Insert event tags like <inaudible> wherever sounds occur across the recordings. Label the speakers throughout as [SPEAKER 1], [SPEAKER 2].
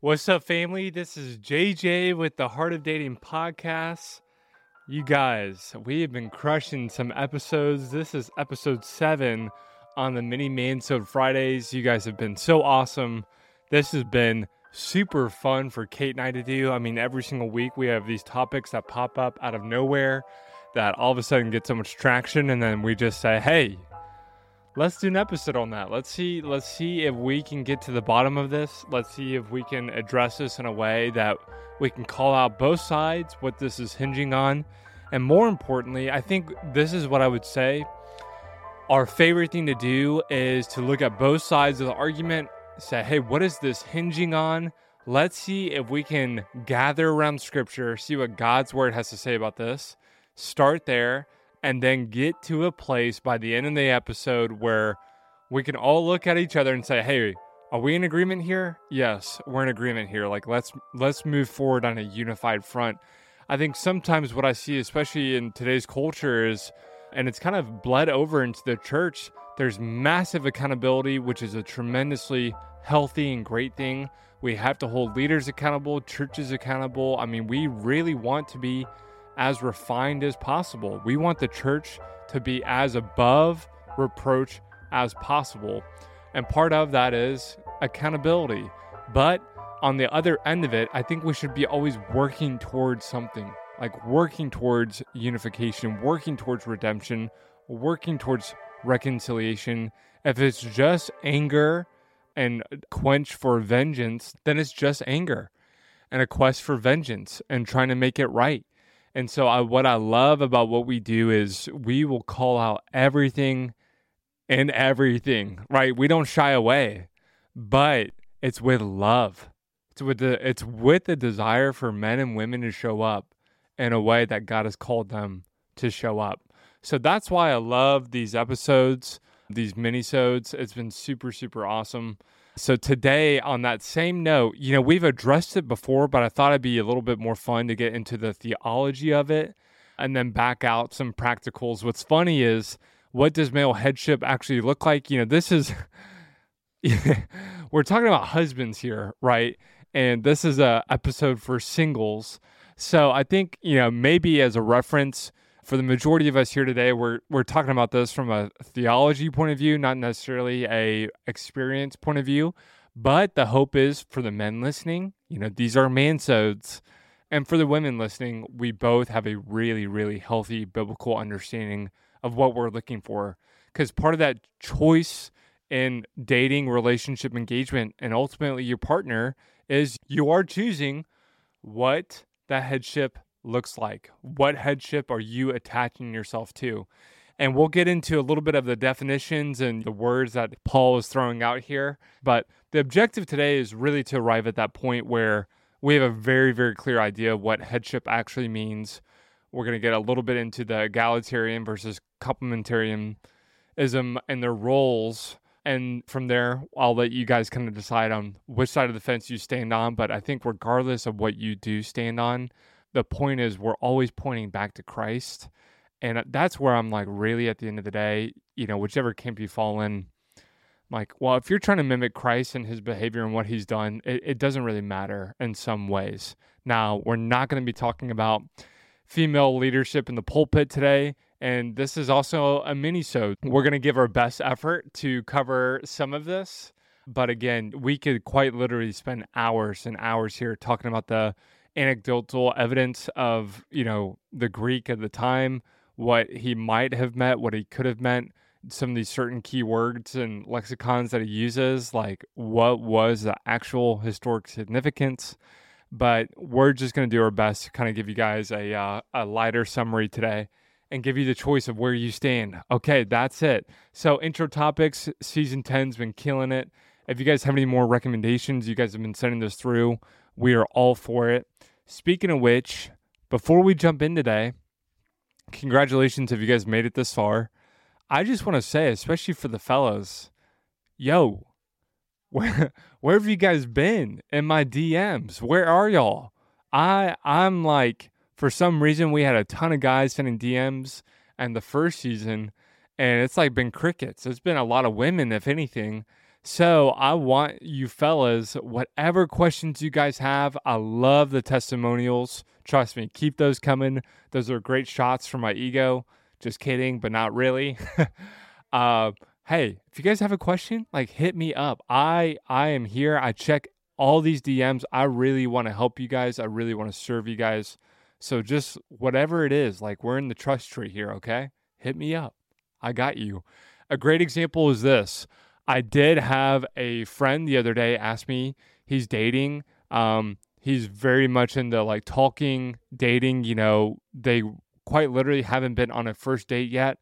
[SPEAKER 1] What's up, family? This is JJ with the Heart of Dating podcast. You guys, we have been crushing some episodes. This is episode seven on the mini Mansode Fridays. You guys have been so awesome. This has been super fun for Kait and I to do. I mean, every single week we have these topics that pop up out of nowhere that all of a sudden get so much traction, and then we just say, hey, let's do an episode on that. Let's see let's see if we can get to the bottom of this. Let's see if we can address this in a way that we can call out both sides, what this is hinging on. And more importantly, I think this is what I would say. Our favorite thing to do is to look at both sides of the argument, say, hey, what is this hinging on? Let's see if we can gather around scripture, see what God's word has to say about this. Start there and then get to a place by the end of the episode where we can all look at each other and say, "Hey, are we in agreement here?" Yes, we're in agreement here. Like let's let's move forward on a unified front. I think sometimes what I see especially in today's culture is and it's kind of bled over into the church, there's massive accountability, which is a tremendously healthy and great thing. We have to hold leaders accountable, churches accountable. I mean, we really want to be as refined as possible. We want the church to be as above reproach as possible. And part of that is accountability. But on the other end of it, I think we should be always working towards something like working towards unification, working towards redemption, working towards reconciliation. If it's just anger and quench for vengeance, then it's just anger and a quest for vengeance and trying to make it right. And so, I, what I love about what we do is we will call out everything and everything, right? We don't shy away, but it's with love. It's with the it's with the desire for men and women to show up in a way that God has called them to show up. So that's why I love these episodes, these minisodes. It's been super super awesome. So today, on that same note, you know, we've addressed it before, but I thought it'd be a little bit more fun to get into the theology of it and then back out some practicals. What's funny is, what does male headship actually look like? You know, this is, <laughs> we're talking about husbands here, right? And this is a episode for singles. So I think, you know, maybe as a reference, for the majority of us here today, we're we're talking about this from a theology point of view, not necessarily a experience point of view. But the hope is for the men listening, you know, these are mansodes. And for the women listening, we both have a really, really healthy biblical understanding of what we're looking for. Because part of that choice in dating, relationship engagement, and ultimately your partner is you are choosing what that headship looks like. What headship are you attaching yourself to? And we'll get into a little bit of the definitions and the words that Paul is throwing out here. But the objective today is really to arrive at that point where we have a very, very clear idea of what headship actually means. We're going to get a little bit into the egalitarian versus complementarianism and their roles. And from there, I'll let you guys kind of decide on which side of the fence you stand on. But I think, regardless of what you do stand on, the point is we're always pointing back to Christ. And uh, that's where I'm like, really, at the end of the day, you know, whichever camp you fall in, like, well, if you're trying to mimic Christ and his behavior and what he's done, it, it doesn't really matter in some ways. Now, we're not going to be talking about female leadership in the pulpit today. And this is also a mini so we're going to give our best effort to cover some of this. But again, we could quite literally spend hours and hours here talking about the anecdotal evidence of you know the Greek at the time, what he might have meant, what he could have meant, some of these certain key words and lexicons that he uses, like what was the actual historic significance. But we're just going to do our best to kind of give you guys a uh, a lighter summary today and give you the choice of where you stand. Okay, that's it. So intro topics, season 10's been killing it. If you guys have any more recommendations, you guys have been sending this through. We are all for it. Speaking of which, before we jump in today, congratulations if you guys made it this far. I just want to say, especially for the fellas, yo, <laughs> where where have you guys been in my DMs? Where are y'all? I I'm like for some reason we had a ton of guys sending DMs and the first season and it's like been crickets. It's been a lot of women if anything. So I want you fellas, whatever questions you guys have, I love the testimonials. Trust me, keep those coming. Those are great shots for my ego. Just kidding, but not really. <laughs> uh, hey, if you guys have a question, like hit me up. I I am here. I check all these DMs. I really want to help you guys. I really want to serve you guys. So just whatever it is, like we're in the trust tree here, okay? Hit me up. I got you. A great example is this. I did have a friend the other day ask me, he's dating. Um, he's very much into like talking, dating, you know, they quite literally haven't been on a first date yet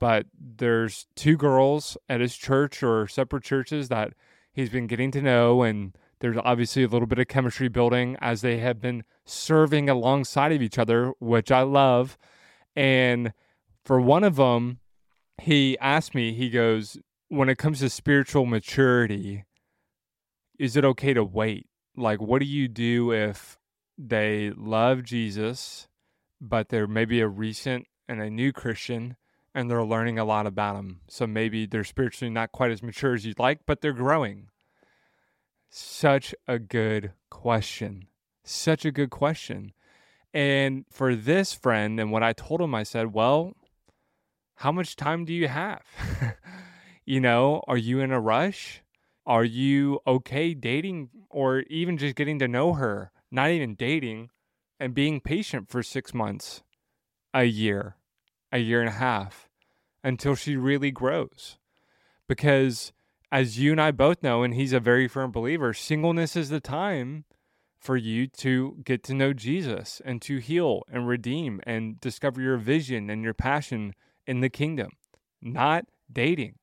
[SPEAKER 1] but there's two girls at his church or separate churches that he's been getting to know and there's obviously a little bit of chemistry building as they have been serving alongside of each other which i love and for one of them he asked me he goes when it comes to spiritual maturity is it okay to wait like what do you do if they love jesus but they're maybe a recent and a new christian and they're learning a lot about them. So maybe they're spiritually not quite as mature as you'd like, but they're growing. Such a good question. Such a good question. And for this friend, and what I told him, I said, Well, how much time do you have? <laughs> you know, are you in a rush? Are you okay dating or even just getting to know her? Not even dating and being patient for six months, a year, a year and a half until she really grows. Because as you and I both know, and he's a very firm believer, singleness is the time for you to get to know Jesus and to heal and redeem and discover your vision and your passion in the kingdom, not dating,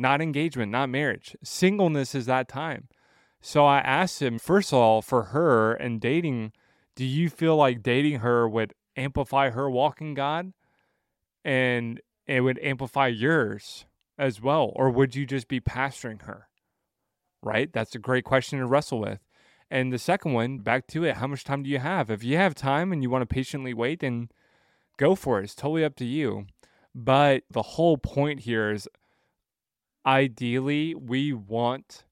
[SPEAKER 1] not engagement, not marriage. Singleness is that time. So I asked him, first of all, for her and dating, do you feel like dating her would amplify her walking God? And it would amplify yours as well? Or would you just be pastoring her? Right? That's a great question to wrestle with. And the second one, back to it, how much time do you have? If you have time and you want to patiently wait, then go for it. It's totally up to you. But the whole point here is ideally, we want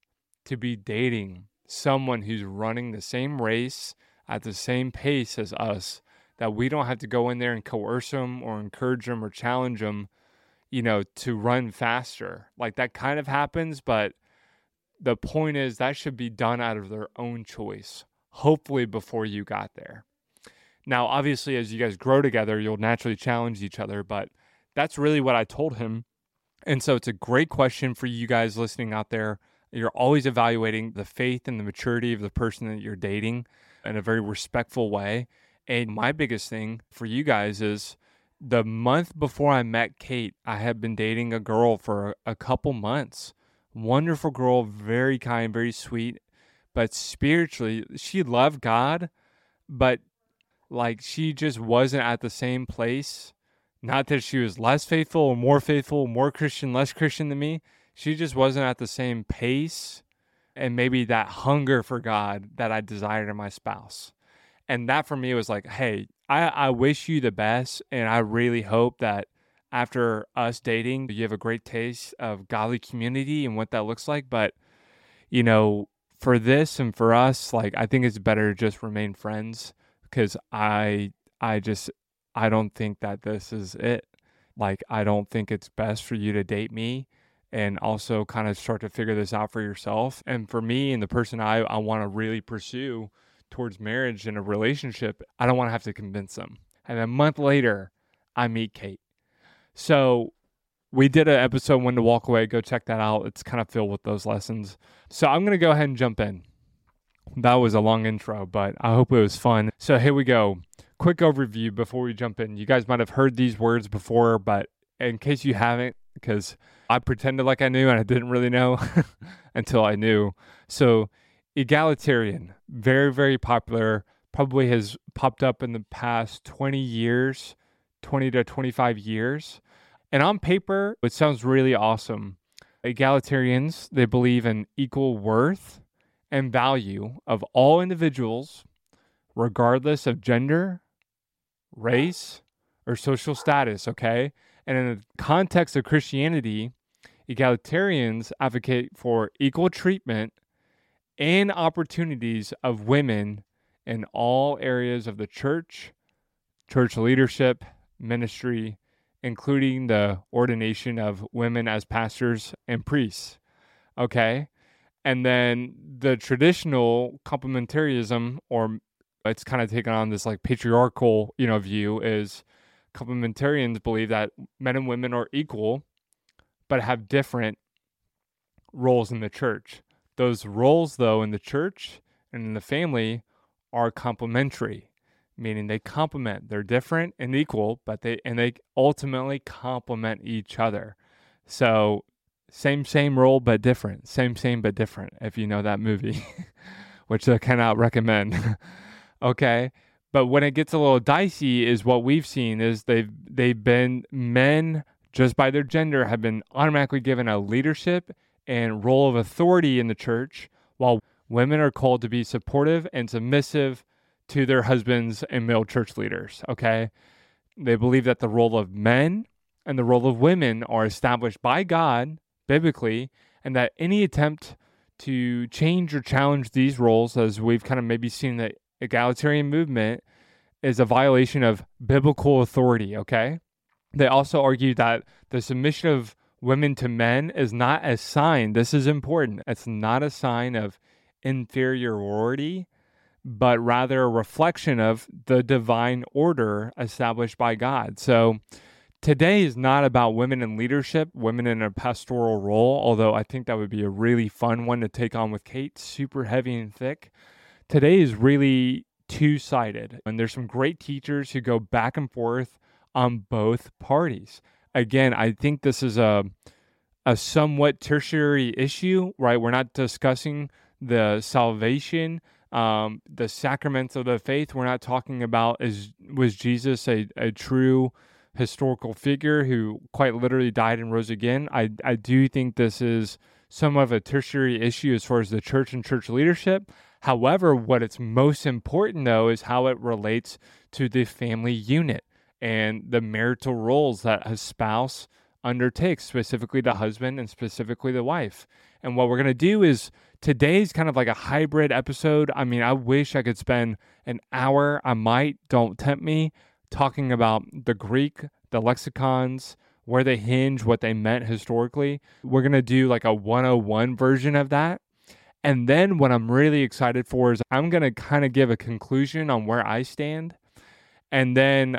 [SPEAKER 1] to be dating someone who's running the same race at the same pace as us that we don't have to go in there and coerce them or encourage them or challenge them, you know, to run faster. Like that kind of happens, but the point is that should be done out of their own choice, hopefully before you got there. Now, obviously, as you guys grow together, you'll naturally challenge each other, but that's really what I told him. And so it's a great question for you guys listening out there. You're always evaluating the faith and the maturity of the person that you're dating in a very respectful way. And my biggest thing for you guys is the month before I met Kait, I had been dating a girl for a, couple months. Wonderful girl, very kind, very sweet, but spiritually, she loved God, but like she just wasn't at the same place. Not that she was less faithful or more faithful, more Christian, less Christian than me. She just wasn't at the same pace and maybe that hunger for God that I desired in my spouse and that for me was like, hey, I, I wish you the best, and I really hope that after us dating, you have a great taste of godly community and what that looks like. But you know, for this and for us, like I think it's better to just remain friends because I I just I don't think that this is it. Like I don't think it's best for you to date me and also kind of start to figure this out for yourself. And for me and the person I, I want to really pursue, towards marriage and a relationship, I don't want to have to convince them. And a month later, I meet Kait. So we did an episode when to walk away. Go check that out. It's kind of filled with those lessons. So I'm going to go ahead and jump in. That was a long intro, but I hope it was fun. So here we go. Quick overview before we jump in. You guys might have heard these words before, but in case you haven't, because I pretended like I knew and I didn't really know <laughs> until I knew. So egalitarian, very, very popular, probably has popped up in the past 20 years, 20 to 25 years. And on paper, it sounds really awesome. Egalitarians, they believe in equal worth and value of all individuals, regardless of gender, race, or social status, okay? And in the context of Christianity, Egalitarians advocate for equal treatment and opportunities of women in all areas of the church, church leadership, ministry, including the ordination of women as pastors and priests. Okay. And then the traditional complementarianism, or it's kind of taken on this like patriarchal, you know, view is complementarians believe that men and women are equal, but have different roles in the church. Those roles, though, in the church and in the family are complementary, meaning they complement. They're different and equal, but they and they ultimately complement each other. So same same role but different. Same same but different. If you know that movie, <laughs> which I cannot recommend. <laughs> okay. But when it gets a little dicey, is what we've seen is they've they've been men just by their gender have been automatically given a leadership and role of authority in the church, while women are called to be supportive and submissive to their husbands and male church leaders. Okay. They believe that the role of men and the role of women are established by God biblically, and that any attempt to change or challenge these roles, as we've kind of maybe seen the egalitarian movement, is a violation of biblical authority. Okay. They also argue that the submission of women to men is not a sign, this is important, it's not a sign of inferiority, but rather a reflection of the divine order established by God. So today is not about women in leadership, women in a pastoral role, although I think that would be a really fun one to take on with Kait, super heavy and thick. Today is really two sided, and there's some great teachers who go back and forth on both parties. Again, I think this is a a somewhat tertiary issue, right? We're not discussing the salvation, um, the sacraments of the faith. We're not talking about is was Jesus a, a true historical figure who quite literally died and rose again. I I do think this is somewhat of a tertiary issue as far as the church and church leadership. However, what it's most important though is how it relates to the family unit and the marital roles that a spouse undertakes, specifically the husband and specifically the wife. And what we're going to do is today's kind of like a hybrid episode. I mean, I wish I could spend an hour, I might, don't tempt me, talking about the Greek, the lexicons, where they hinge, what they meant historically. We're going to do like a 101 version of that. And then what I'm really excited for is I'm going to kind of give a conclusion on where I stand. And then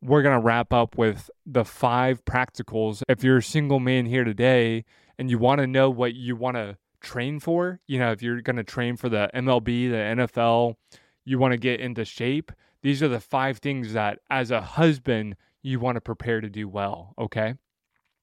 [SPEAKER 1] we're going to wrap up with the five practicals. If you're a single man here today and you want to know what you want to train for, you know, if you're going to train for the MLB, the NFL, you want to get into shape, these are the five things that as a husband you want to prepare to do well, okay?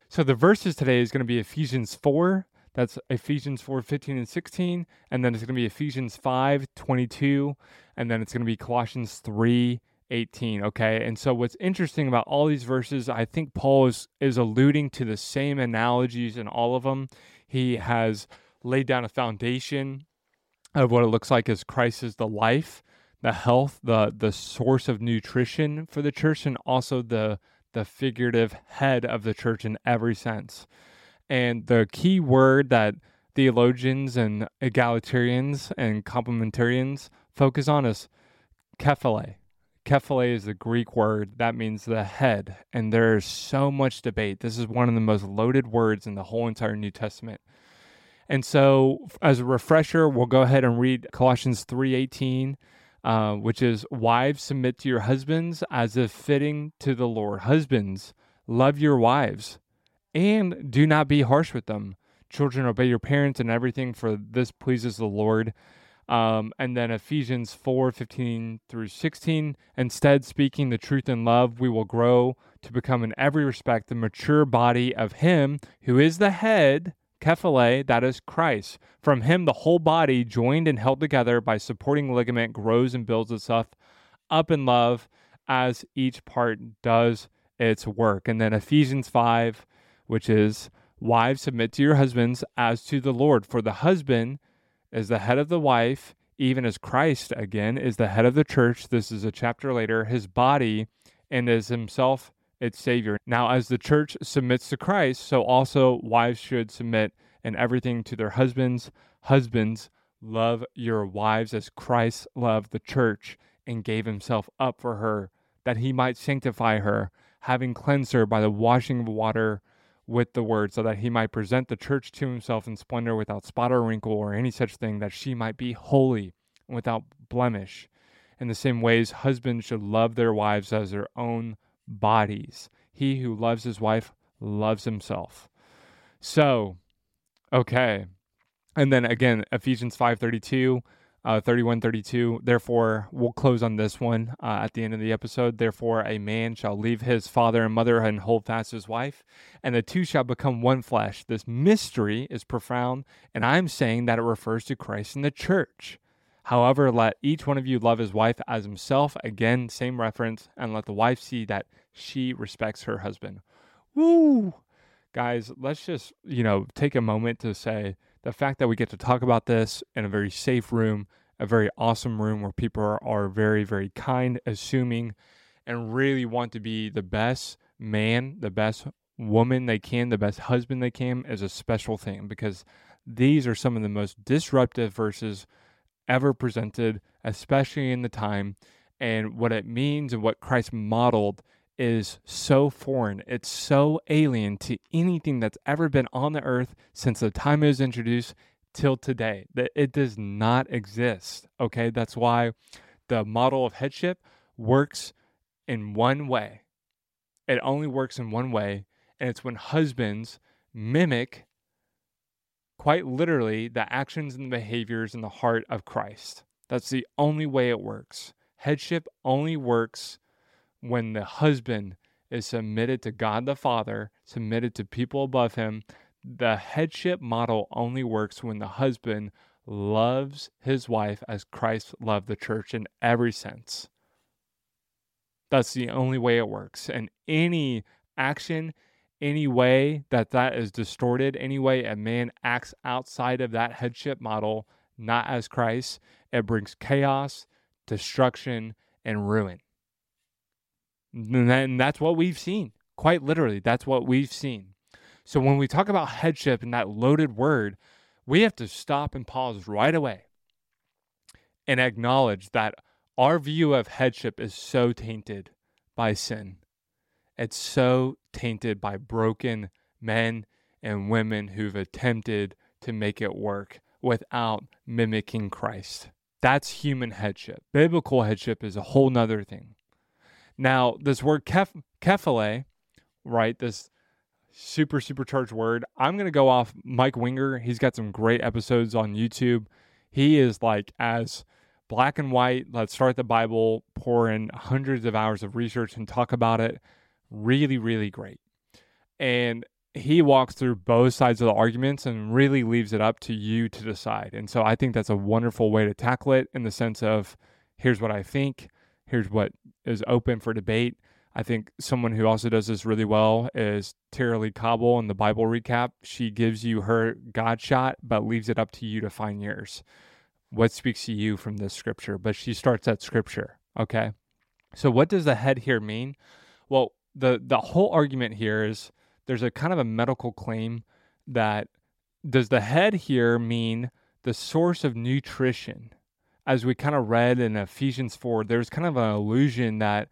[SPEAKER 1] So the verses today is going to be Ephesians 4, that's Ephesians 4, 15 and 16, and then it's going to be Ephesians 5, 22, and then it's going to be Colossians 3, 18 okay? And so what's interesting about all these verses i think paul is is alluding to the same analogies in all of them he has laid down a foundation of what it looks like as christ is the life the health the the source of nutrition for the church and also the the figurative head of the church in every sense and the key word that theologians and egalitarians and complementarians focus on is kephale Kephale is the Greek word that means the head, and there's so much debate. This is one of the most loaded words in the whole entire New Testament. And so, as a refresher, we'll go ahead and read Colossians 3:18, uh, which is wives submit to your husbands as if fitting to the Lord. Husbands, love your wives, and do not be harsh with them. Children, obey your parents and everything, for this pleases the Lord. Um, and then Ephesians 4 15 through 16. Instead, speaking the truth in love, we will grow to become in every respect the mature body of Him who is the head, Kephale, that is Christ. From Him, the whole body, joined and held together by supporting ligament, grows and builds itself up in love as each part does its work. And then Ephesians 5, which is, Wives, submit to your husbands as to the Lord. For the husband, is the head of the wife, even as Christ, again, is the head of the church. This is a chapter later, his body, and is himself its Savior. Now, as the church submits to Christ, so also wives should submit in everything to their husbands. Husbands, love your wives as Christ loved the church and gave himself up for her, that he might sanctify her, having cleansed her by the washing of water with the word, so that he might present the church to himself in splendor without spot or wrinkle or any such thing, that she might be holy and without blemish. In the same ways, husbands should love their wives as their own bodies. He who loves his wife loves himself. So, okay. And then again, Ephesians 5:32 uh, 31 32 therefore we'll close on this one uh, at the end of the episode. Therefore a man shall leave his father and mother and hold fast his wife and the two shall become one flesh. This mystery is profound and i'm saying that it refers to christ and the church. However let each one of you love his wife as himself. Again same reference and let the wife see that she respects her husband. Woo! Guys let's just you know take a moment to say the fact that we get to talk about this in a very safe room, a very awesome room where people are, are very, very kind, assuming, and really want to be the best man, the best woman they can, the best husband they can is a special thing because these are some of the most disruptive verses ever presented, especially in the time. And what it means and what Christ modeled is so foreign. It's so alien to anything that's ever been on the earth since the time it was introduced till today. That it does not exist. Okay, that's why the model of headship works in one way. It only works in one way, and it's when husbands mimic quite literally the actions and the behaviors in the heart of Christ. That's the only way it works. Headship only works when the husband is submitted to God the Father, submitted to people above him, the headship model only works when the husband loves his wife as Christ loved the church in every sense. That's the only way it works. And any action, any way that that is distorted, any way a man acts outside of that headship model, not as Christ, it brings chaos, destruction, and ruin. And that's what we've seen. Quite literally, that's what we've seen. So when we talk about headship and that loaded word, we have to stop and pause right away and acknowledge that our view of headship is so tainted by sin. It's so tainted by broken men and women who've attempted to make it work without mimicking Christ. That's human headship. Biblical headship is a whole nother thing. Now, this word kef- right? This super supercharged word. I'm going to go off Mike Winger. He's got some great episodes on YouTube. He is like as black and white. Let's start the Bible, pour in hundreds of hours of research and talk about it. Really, really great. And he walks through both sides of the arguments and really leaves it up to you to decide. And so I think that's a wonderful way to tackle it in the sense of here's what I think, here's what is open for debate. I think someone who also does this really well is Tara-Leigh Cobble in the Bible recap. She gives you her God shot, but leaves it up to you to find yours. What speaks to you from this scripture? But she starts at scripture. Okay. So what does the head here mean? Well, the the whole argument here is there's a kind of a medical claim that does the head here mean the source of nutrition? As we kind of read in Ephesians 4, there's kind of an illusion that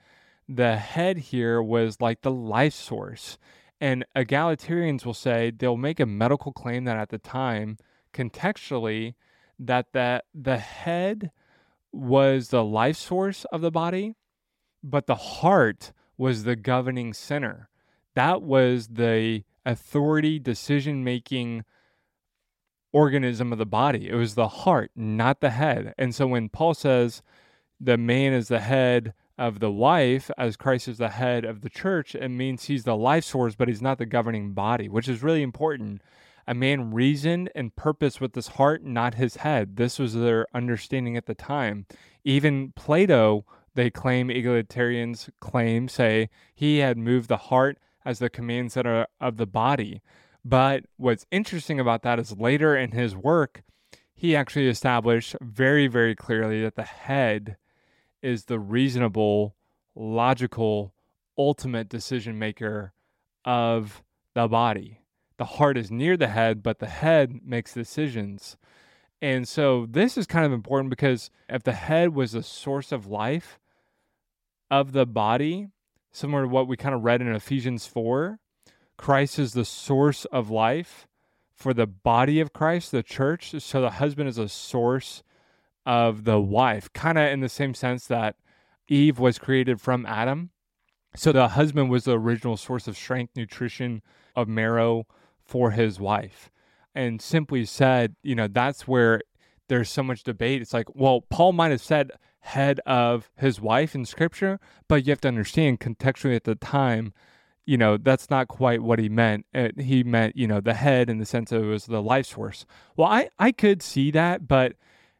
[SPEAKER 1] the head here was like the life source. And egalitarians will say they'll make a medical claim that at the time, contextually, that the, the head was the life source of the body, but the heart was the governing center. That was the authority, decision making organism of the body. It was the heart, not the head. And so when Paul says the man is the head of the wife, as Christ is the head of the church, it means he's the life source, but he's not the governing body, which is really important. A man reasoned and purposed with his heart, not his head. This was their understanding at the time. Even Plato, they claim, egalitarians claim, say he had moved the heart as the command center of the body. But what's interesting about that is later in his work, he actually established very, very clearly that the head is the reasonable, logical ultimate decision maker of the body. The heart is near the head, but the head makes decisions. And so this is kind of important because if the head was the source of life of the body, similar to what we kind of read in Ephesians 4, Christ is the source of life for the body of Christ, the church. So the husband is a source of the wife, kind of in the same sense that Eve was created from Adam. So the husband was the original source of strength, nutrition, of marrow for his wife. And simply said, you know, that's where there's so much debate. It's like, well, Paul might have said head of his wife in scripture, but you have to understand contextually at the time, you know, that's not quite what he meant. Uh, he meant, you know, the head in the sense of it was the life source. Well, I, I could see that, but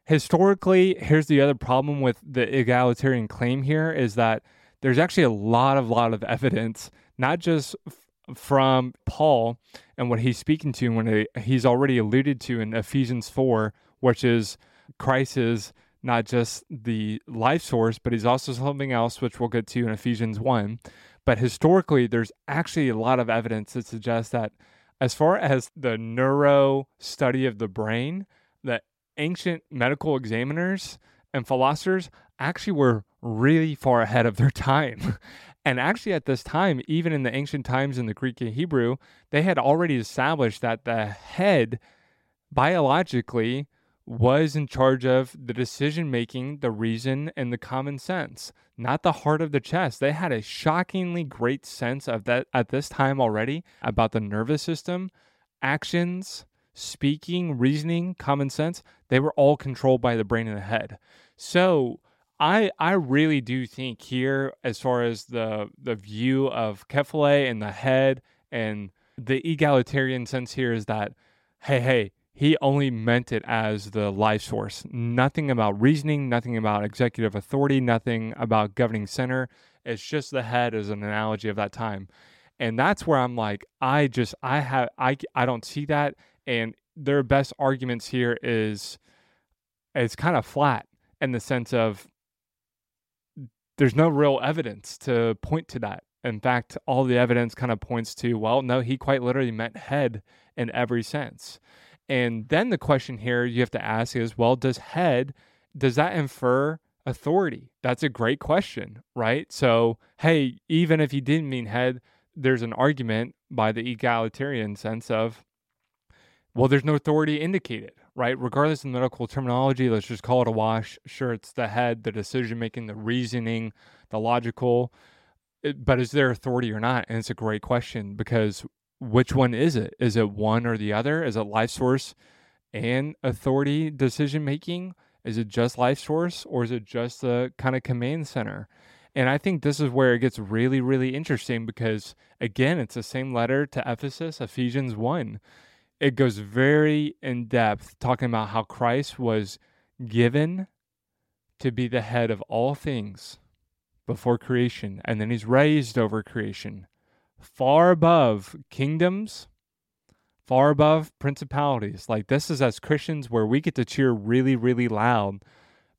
[SPEAKER 1] historically, here's the other problem with the egalitarian claim here is that there's actually a lot of lot of evidence, not just f- from Paul and what he's speaking to when he, he's already alluded to in Ephesians 4, which is Christ's is not just the life source, but he's also something else, which we'll get to in Ephesians 1. But historically, there's actually a lot of evidence that suggests that as far as the neuro study of the brain, the ancient medical examiners and philosophers actually were really far ahead of their <laughs> time. and actually, at this time, even in the ancient times in the Greek and Hebrew, they had already established that the head biologically was in charge of the decision making, the reason, and the common sense, not the heart of the chest. They had a shockingly great sense of that at this time already about the nervous system, actions, speaking, reasoning, common sense, they were all controlled by the brain and the head. So I I really do think here, as far as the the view of Kephale and the head and the egalitarian sense here is that, hey, hey, he only meant it as the life source. Nothing about reasoning, nothing about executive authority, nothing about governing center. It's just the head as an analogy of that time. And that's where I'm like, I just I have I I don't see that and their best arguments here is it's kind of flat in the sense of there's no real evidence to point to that. In fact, all the evidence kind of points to, well, no, he quite literally meant head in every sense. And then the question here you have to ask is, well, does head, does that infer authority? That's a great question, right? So, hey, even if he didn't mean head, there's an argument by the egalitarian sense of well, there's no authority indicated, right? Regardless of medical terminology, let's just call it a wash. Sure, it's the head, the decision making, the reasoning, the logical. But is there authority or not? And it's a great question because which one is it? Is it one or the other? Is it life source and authority decision making? Is it just life source or is it just the kind of command center? And I think this is where it gets really, really interesting because, again, it's the same letter to Ephesus, Ephesians 1 it goes very in depth talking about how Christ was given to be the head of all things before creation, and then he's raised over creation, far above kingdoms, far above principalities. Like this is as Christians where we get to cheer really, really loud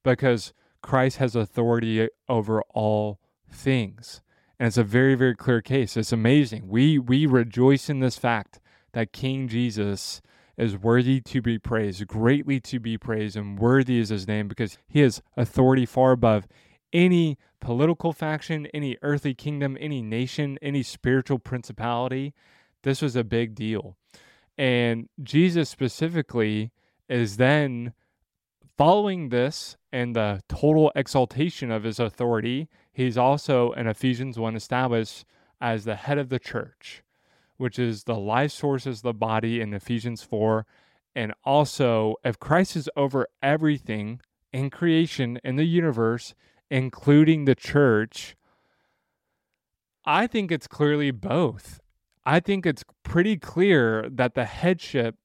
[SPEAKER 1] because Christ has authority over all things. And it's a very, very clear case. It's amazing. We we rejoice in this fact that King Jesus is worthy to be praised, greatly to be praised, and worthy is his name because he has authority far above any political faction, any earthly kingdom, any nation, any spiritual principality. This was a big deal. And Jesus specifically is then following this and the total exaltation of his authority. He's also in Ephesians 1 established as the head of the church which is the life source is the body in Ephesians 4. And also, if Christ is over everything in creation, in the universe, including the church, I think it's clearly both. I think it's pretty clear that the headship,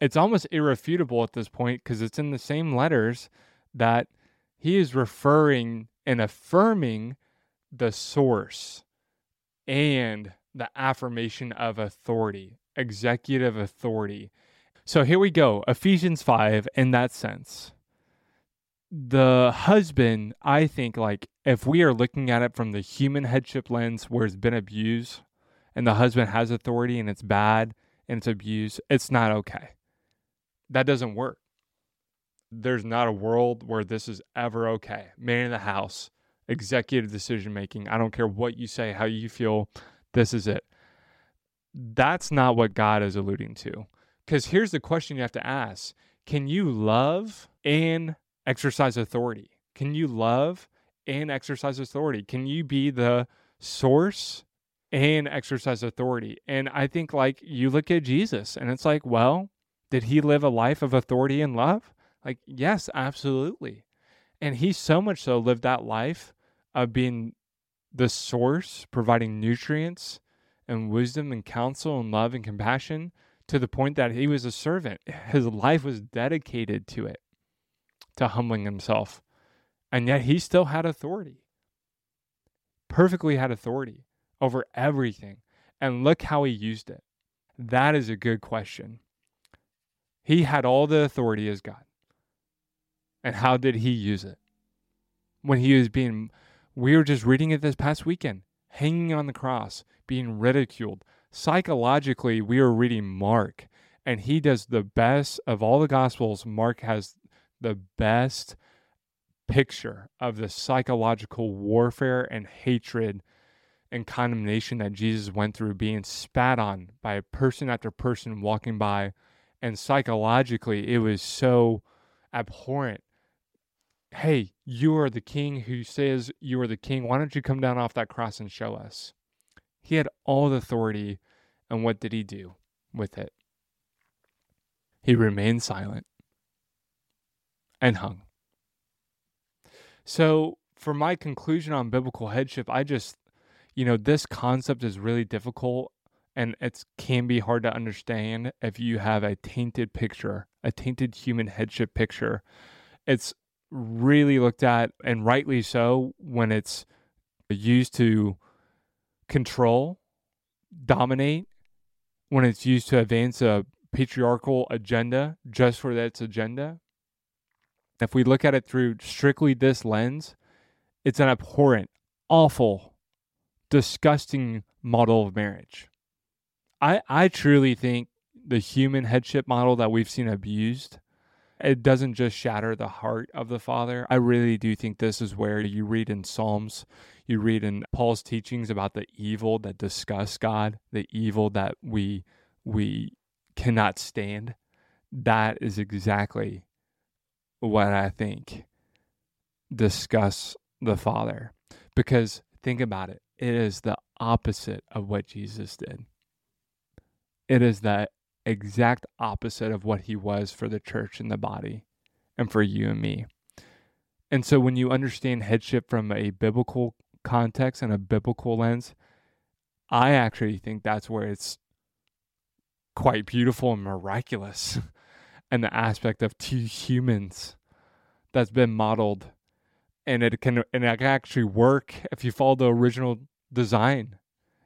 [SPEAKER 1] it's almost irrefutable at this point because it's in the same letters that he is referring and affirming the source and the affirmation of authority, executive authority. So here we go, Ephesians 5 in that sense. The husband, I think, like if we are looking at it from the human headship lens where it's been abused and the husband has authority and it's bad and it's abused, it's not okay. That doesn't work. There's not a world where this is ever okay. Man in the house, executive decision making. I don't care what you say, how you feel. This is it. That's not what God is alluding to. Because here's the question you have to ask Can you love and exercise authority? Can you love and exercise authority? Can you be the source and exercise authority? And I think, like, you look at Jesus and it's like, well, did he live a life of authority and love? Like, yes, absolutely. And he so much so lived that life of being the source, providing nutrients and wisdom and counsel and love and compassion to the point that he was a servant. His life was dedicated to it to humbling himself. And yet he still had authority. Perfectly had authority over everything. And look how he used it. That is a good question. He had all the authority as God. And how did he use it? When he was being, we were just reading it this past weekend, hanging on the cross, being ridiculed. Psychologically, we were reading Mark, and he does the best of all the Gospels. Mark has the best picture of the psychological warfare and hatred and condemnation that Jesus went through being spat on by person after person walking by. And psychologically, it was so abhorrent. Hey, you are the king who says you are the king. Why don't you come down off that cross and show us? He had all the authority. And what did he do with it? He remained silent and hung. So, for my conclusion on biblical headship, I just, you know, this concept is really difficult and it can be hard to understand if you have a tainted picture, a tainted human headship picture. It's really looked at, and rightly so, when it's used to control, dominate, when it's used to advance a patriarchal agenda just for its agenda. If we look at it through strictly this lens, it's an abhorrent, awful, disgusting model of marriage. I, I truly think the human headship model that we've seen abused, it doesn't just shatter the heart of the father. I really do think this is where you read in Psalms, you read in Paul's teachings about the evil that disgusts God, the evil that we we cannot stand. That is exactly what I think discuss the Father. Because think about it, it is the opposite of what Jesus did. It is the exact opposite of what he was for the church and the body and for you and me. And so when you understand headship from a biblical context and a biblical lens, I actually think that's where it's quite beautiful and miraculous. <laughs> and the aspect of two humans that's been modeled. And it can and it can actually work if you follow the original design.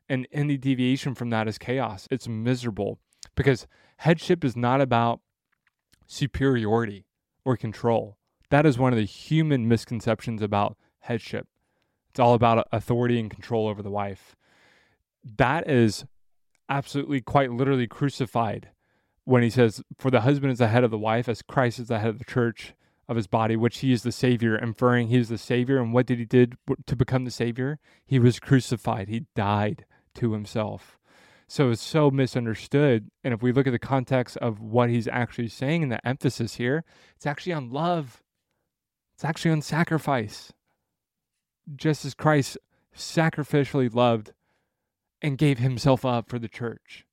[SPEAKER 1] And any deviation from that is chaos. It's miserable because headship is not about superiority or control. That is one of the human misconceptions about headship. It's all about authority and control over the wife. That is absolutely quite literally crucified when he says for the husband is the head of the wife as christ is the head of the church of his body, which he is the Savior, inferring he is the Savior. And what did he did to become the Savior? He was crucified. He died to himself. So it's so misunderstood. And if we look at the context of what he's actually saying and the emphasis here, it's actually on love. It's actually on sacrifice. Just as Christ sacrificially loved and gave himself up for the church,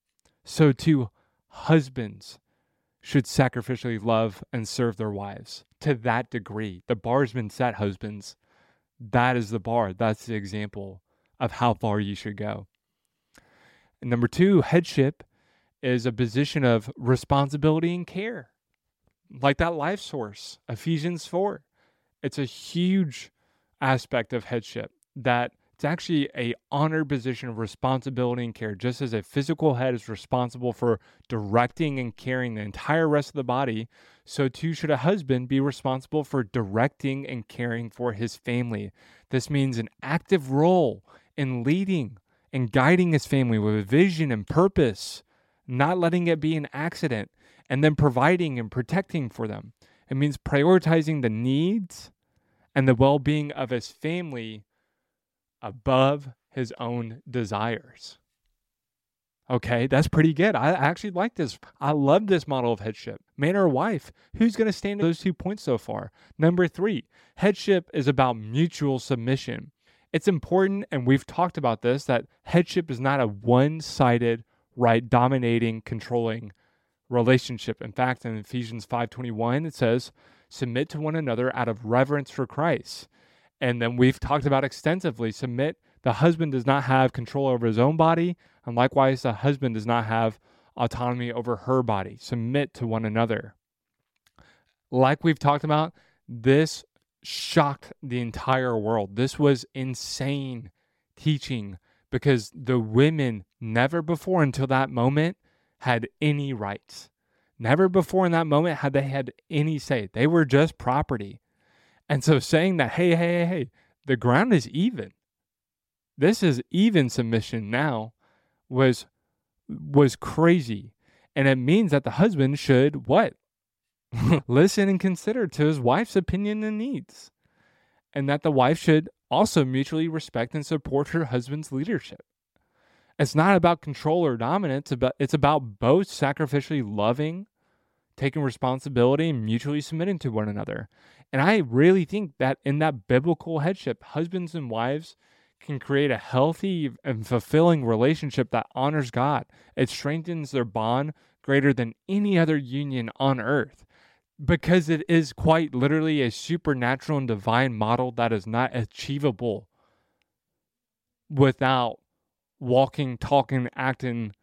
[SPEAKER 1] so too husbands should sacrificially love and serve their wives to that degree. The bar's been set, husbands. That is the bar. That's the example of how far you should go. And number two, headship is a position of responsibility and care, like that life source, Ephesians 4. It's a huge aspect of headship that It's actually a honored position of responsibility and care. Just as a physical head is responsible for directing and carrying the entire rest of the body, so too should a husband be responsible for directing and caring for his family. This means an active role in leading and guiding his family with a vision and purpose, not letting it be an accident, and then providing and protecting for them. It means prioritizing the needs and the well being of his family above his own desires. Okay, that's pretty good. I actually like this. I love this model of headship. Man or wife, who's going to stand those two points so far? Number three, headship is about mutual submission. It's important, and we've talked about this, that headship is not a one sided, right, dominating, controlling relationship. In fact, in Ephesians 5:21 it says, "Submit to one another out of reverence for Christ." And then we've talked about extensively submit the husband does not have control over his own body, and likewise the husband does not have autonomy over her body. Submit to one another. Like we've talked about, this shocked the entire world. This was insane teaching because the women never before until that moment had any rights. Never before in that moment had they had any say. They were just property. And so saying that, hey, hey, hey, hey, the ground is even. This is even submission now was was crazy. And it means that the husband should what? <laughs> Listen and consider to his wife's opinion and needs. And that the wife should also mutually respect and support her husband's leadership. It's not about control or dominance, it's about both sacrificially loving, taking responsibility, and mutually submitting to one another. And I really think that in that biblical headship, husbands and wives can create a healthy and fulfilling relationship that honors God. It strengthens their bond greater than any other union on earth because it is quite literally a supernatural and divine model that is not achievable without walking, talking, acting,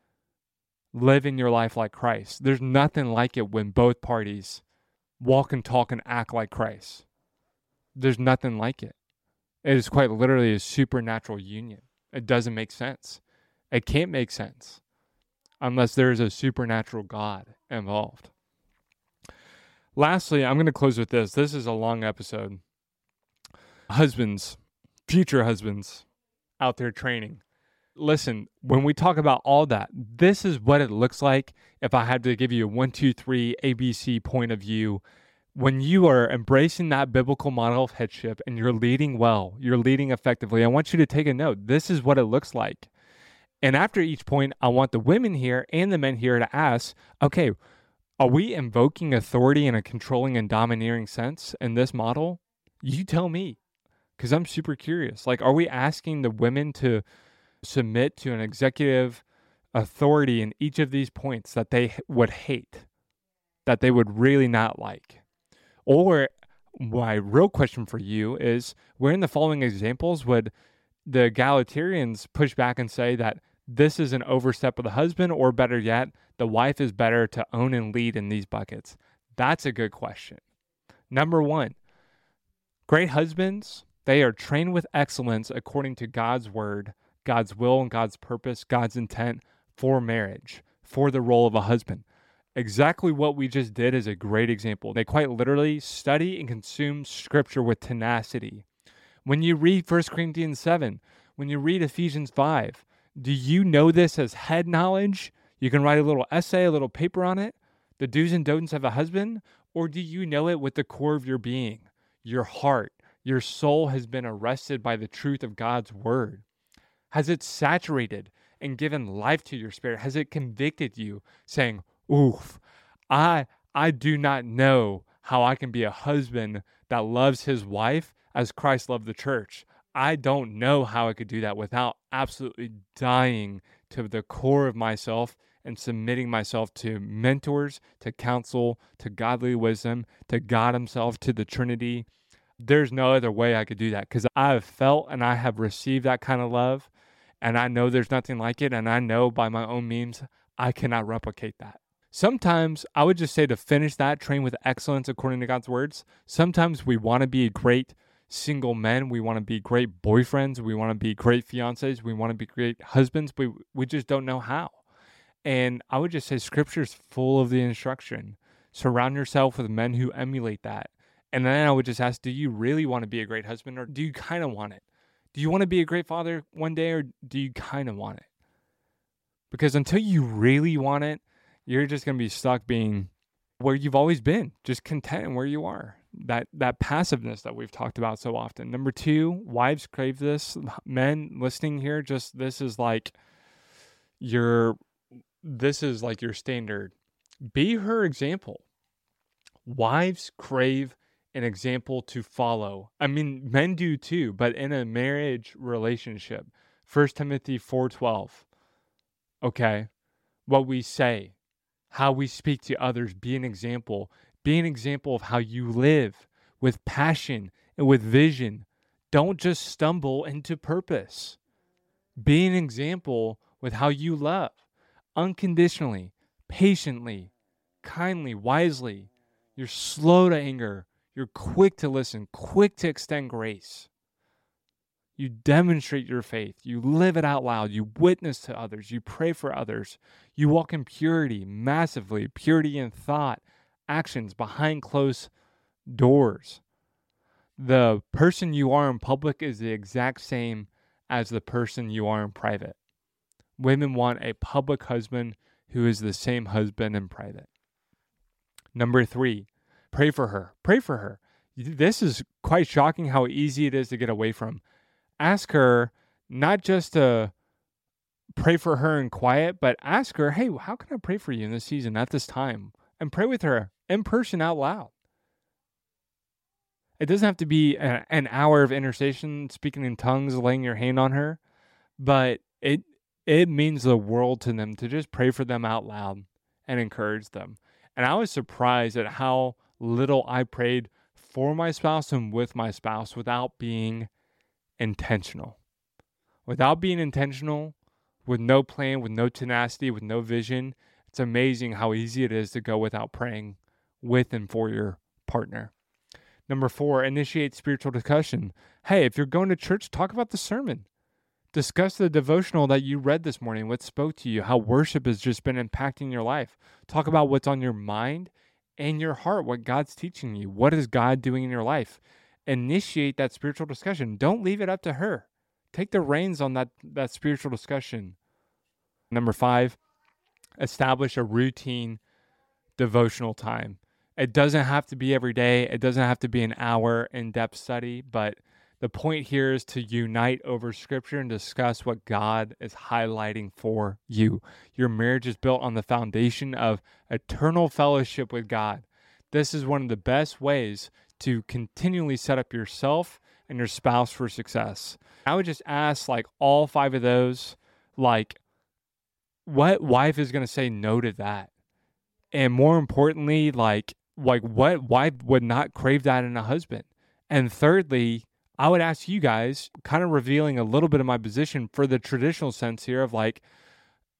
[SPEAKER 1] living your life like Christ. There's nothing like it when both parties walk and talk and act like Christ. There's nothing like it. It is quite literally a supernatural union. It doesn't make sense. It can't make sense unless there is a supernatural God involved. Lastly, I'm going to close with this. This is a long episode. Husbands, future husbands out there training listen, when we talk about all that, this is what it looks like if I had to give you a one, two, three ABC point of view. When you are embracing that biblical model of headship and you're leading well, you're leading effectively, I want you to take a note. This is what it looks like. And after each point, I want the women here and the men here to ask, okay, are we invoking authority in a controlling and domineering sense in this model? You tell me, because I'm super curious. Like, are we asking the women to submit to an executive authority in each of these points that they would hate, that they would really not like? Or my real question for you is where in the following examples would the egalitarians push back and say that this is an overstep of the husband, or better yet, the wife is better to own and lead in these buckets? That's a good question. Number one, great husbands, they are trained with excellence according to God's word God's will and God's purpose, God's intent for marriage, for the role of a husband. Exactly what we just did is a great example. They quite literally study and consume scripture with tenacity. When you read 1 Corinthians 7, when you read Ephesians 5, do you know this as head knowledge? You can write a little essay, a little paper on it. The do's and don'ts of a husband? Or do you know it with the core of your being, your heart? Your soul has been arrested by the truth of God's word. Has it saturated and given life to your spirit? Has it convicted you saying, "Oof, I I do not know how I can be a husband that loves his wife as Christ loved the church. I don't know how I could do that without absolutely dying to the core of myself and submitting myself to mentors, to counsel, to godly wisdom, to God Himself, to the Trinity. There's no other way I could do that because I have felt and I have received that kind of love and I know there's nothing like it, and I know by my own means I cannot replicate that. Sometimes I would just say to finish that, train with excellence according to God's words. Sometimes we want to be great single men. We want to be great boyfriends. We want to be great fiancés. We want to be great husbands. We, we just don't know how. And I would just say scripture's full of the instruction. Surround yourself with men who emulate that. And then I would just ask, do you really want to be a great husband or do you kind of want it? Do you want to be a great father one day or do you kind of want it? Because until you really want it, you're just going to be stuck being where you've always been, just content where you are. That that passiveness that we've talked about so often. Number 2, wives crave this. Men listening here, just this is like your this is like your standard. Be her example. Wives crave an example to follow. I mean, men do too, but in a marriage relationship. 1 Timothy 4:12. Okay. What we say, how we speak to others, be an example. Be an example of how you live with passion and with vision. Don't just stumble into purpose. Be an example with how you love unconditionally, patiently, kindly, wisely. You're slow to anger. You're quick to listen, quick to extend grace. You demonstrate your faith. You live it out loud. You witness to others. You pray for others. You walk in purity, massively, purity in thought, actions behind closed doors. The person you are in public is the exact same as the person you are in private. Women want a public husband who is the same husband in private. Number three, pray for her. Pray for her. This is quite shocking how easy it is to get away from. Ask her not just to pray for her in quiet, but ask her, hey, how can I pray for you in this season at this time? And pray with her in person out loud. It doesn't have to be a, an hour of intercession, speaking in tongues, laying your hand on her, but it it means the world to them to just pray for them out loud and encourage them. And I was surprised at how little I prayed for my spouse and with my spouse without being intentional. Without being intentional, with no plan, with no tenacity, with no vision, it's amazing how easy it is to go without praying with and for your partner. Number four, initiate spiritual discussion. Hey, if you're going to church, talk about the sermon. Discuss the devotional that you read this morning, what spoke to you, how worship has just been impacting your life. Talk about what's on your mind and your heart, what God's teaching you. What is God doing in your life? Initiate that spiritual discussion. Don't leave it up to her. Take the reins on that, that spiritual discussion. Number five, establish a routine devotional time. It doesn't have to be every day, it doesn't have to be an hour in depth study, but the point here is to unite over scripture and discuss what God is highlighting for you. Your marriage is built on the foundation of eternal fellowship with God. This is one of the best ways to continually set up yourself and your spouse for success. I would just ask like all five of those like what wife is going to say no to that? And more importantly, like like what wife would not crave that in a husband? And thirdly, I would ask you guys, kind of revealing a little bit of my position for the traditional sense here of like,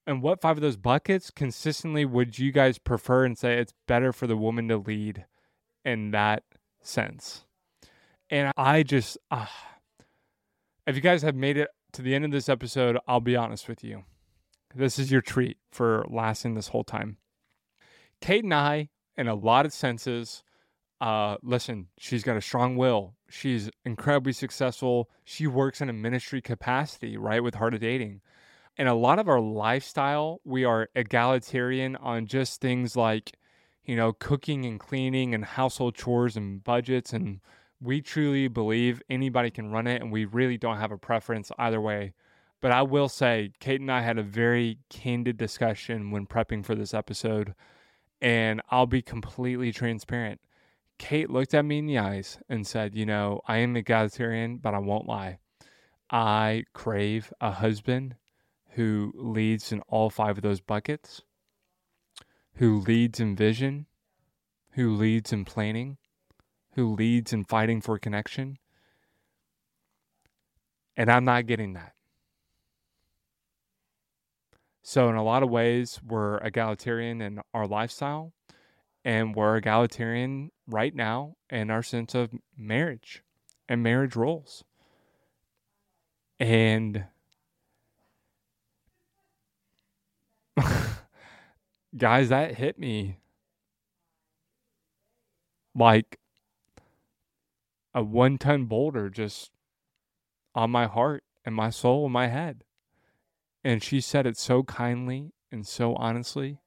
[SPEAKER 1] and what five of those buckets consistently would you guys prefer and say it's better for the woman to lead in that sense? And I just, uh, if you guys have made it to the end of this episode, I'll be honest with you. This is your treat for lasting this whole time. Kait and I, in a lot of senses, uh, listen, she's got a strong will. She's incredibly successful. She works in a ministry capacity, right, with Heart of Dating. And a lot of our lifestyle, we are egalitarian on just things like, you know, cooking and cleaning and household chores and budgets. And we truly believe anybody can run it. And we really don't have a preference either way. But I will say, Kait and I had a very candid discussion when prepping for this episode. And I'll be completely transparent Kait looked at me in the eyes and said, You know, I am egalitarian, but I won't lie. I crave a husband who leads in all five of those buckets, who leads in vision, who leads in planning, who leads in fighting for connection. And I'm not getting that. So, in a lot of ways, we're egalitarian in our lifestyle, and we're egalitarian right now in our sense of marriage and marriage roles. And <laughs> guys, that hit me like a one ton boulder just on my heart and my soul and my head. And she said it so kindly and so honestly.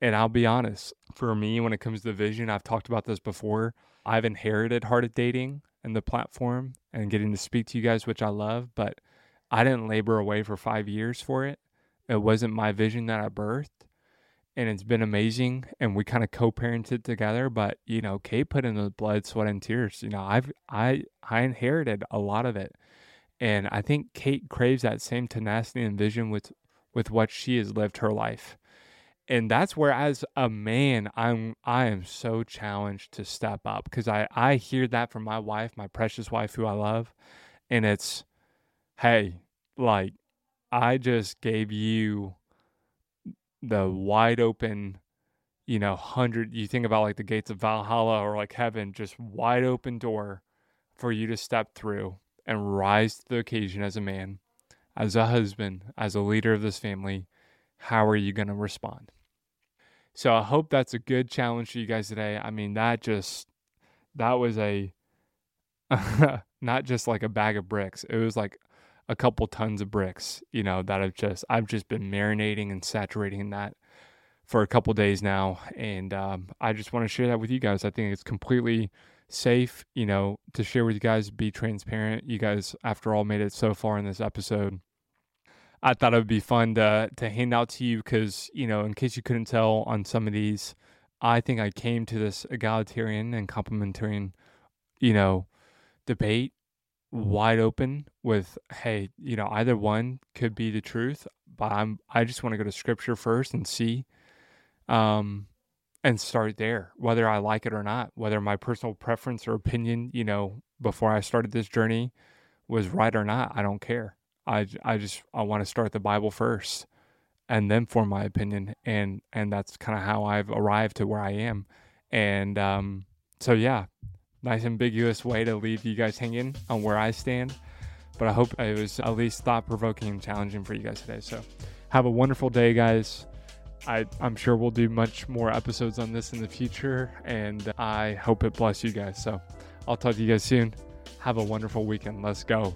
[SPEAKER 1] And I'll be honest, for me, when it comes to vision, I've talked about this before. I've inherited Heart of Dating and the platform and getting to speak to you guys, which I love, but I didn't labor away for five years for it. It wasn't my vision that I birthed. And it's been amazing. And we kind of co parented together. But, you know, Kait put in the blood, sweat, and tears. You know, I've I I inherited a lot of it. And I think Kait craves that same tenacity and vision with with what she has lived her life. And that's where as a man I'm I am so challenged to step up because I I hear that from my wife, my precious wife who I love, and it's hey, like I just gave you the wide open, you know, hundred you think about like the gates of Valhalla or like heaven, just wide open door for you to step through and rise to the occasion as a man, as a husband, as a leader of this family, how are you going to respond? So I hope that's a good challenge for you guys today. I mean, that just, that was a, <laughs> not just like a bag of bricks. It was like a couple tons of bricks, you know, that I've just, I've just been marinating and saturating in that for a couple days now. And um, I just want to share that with you guys. I think it's completely safe, you know, to share with you guys, be transparent. You guys, after all, made it so far in this episode. I thought it would be fun to to hand out to you because you know, in case you couldn't tell on some of these, I think I came to this egalitarian and complementarian, you know, debate wide open with hey, you know, either one could be the truth, but I'm I just want to go to scripture first and see um and start there, whether I like it or not, whether my personal preference or opinion, you know, before I started this journey was right or not. I don't care. I, I just, I want to start the Bible first and then form my opinion. And, and that's kind of how I've arrived to where I am. And, um, so yeah, nice ambiguous way to leave you guys hanging on where I stand. But I hope it was at least thought provoking and challenging for you guys today. So have a wonderful day, guys. I, I'm sure we'll do much more episodes on this in the future, and I hope it bless you guys. So I'll talk to you guys soon. Have a wonderful weekend. Let's go.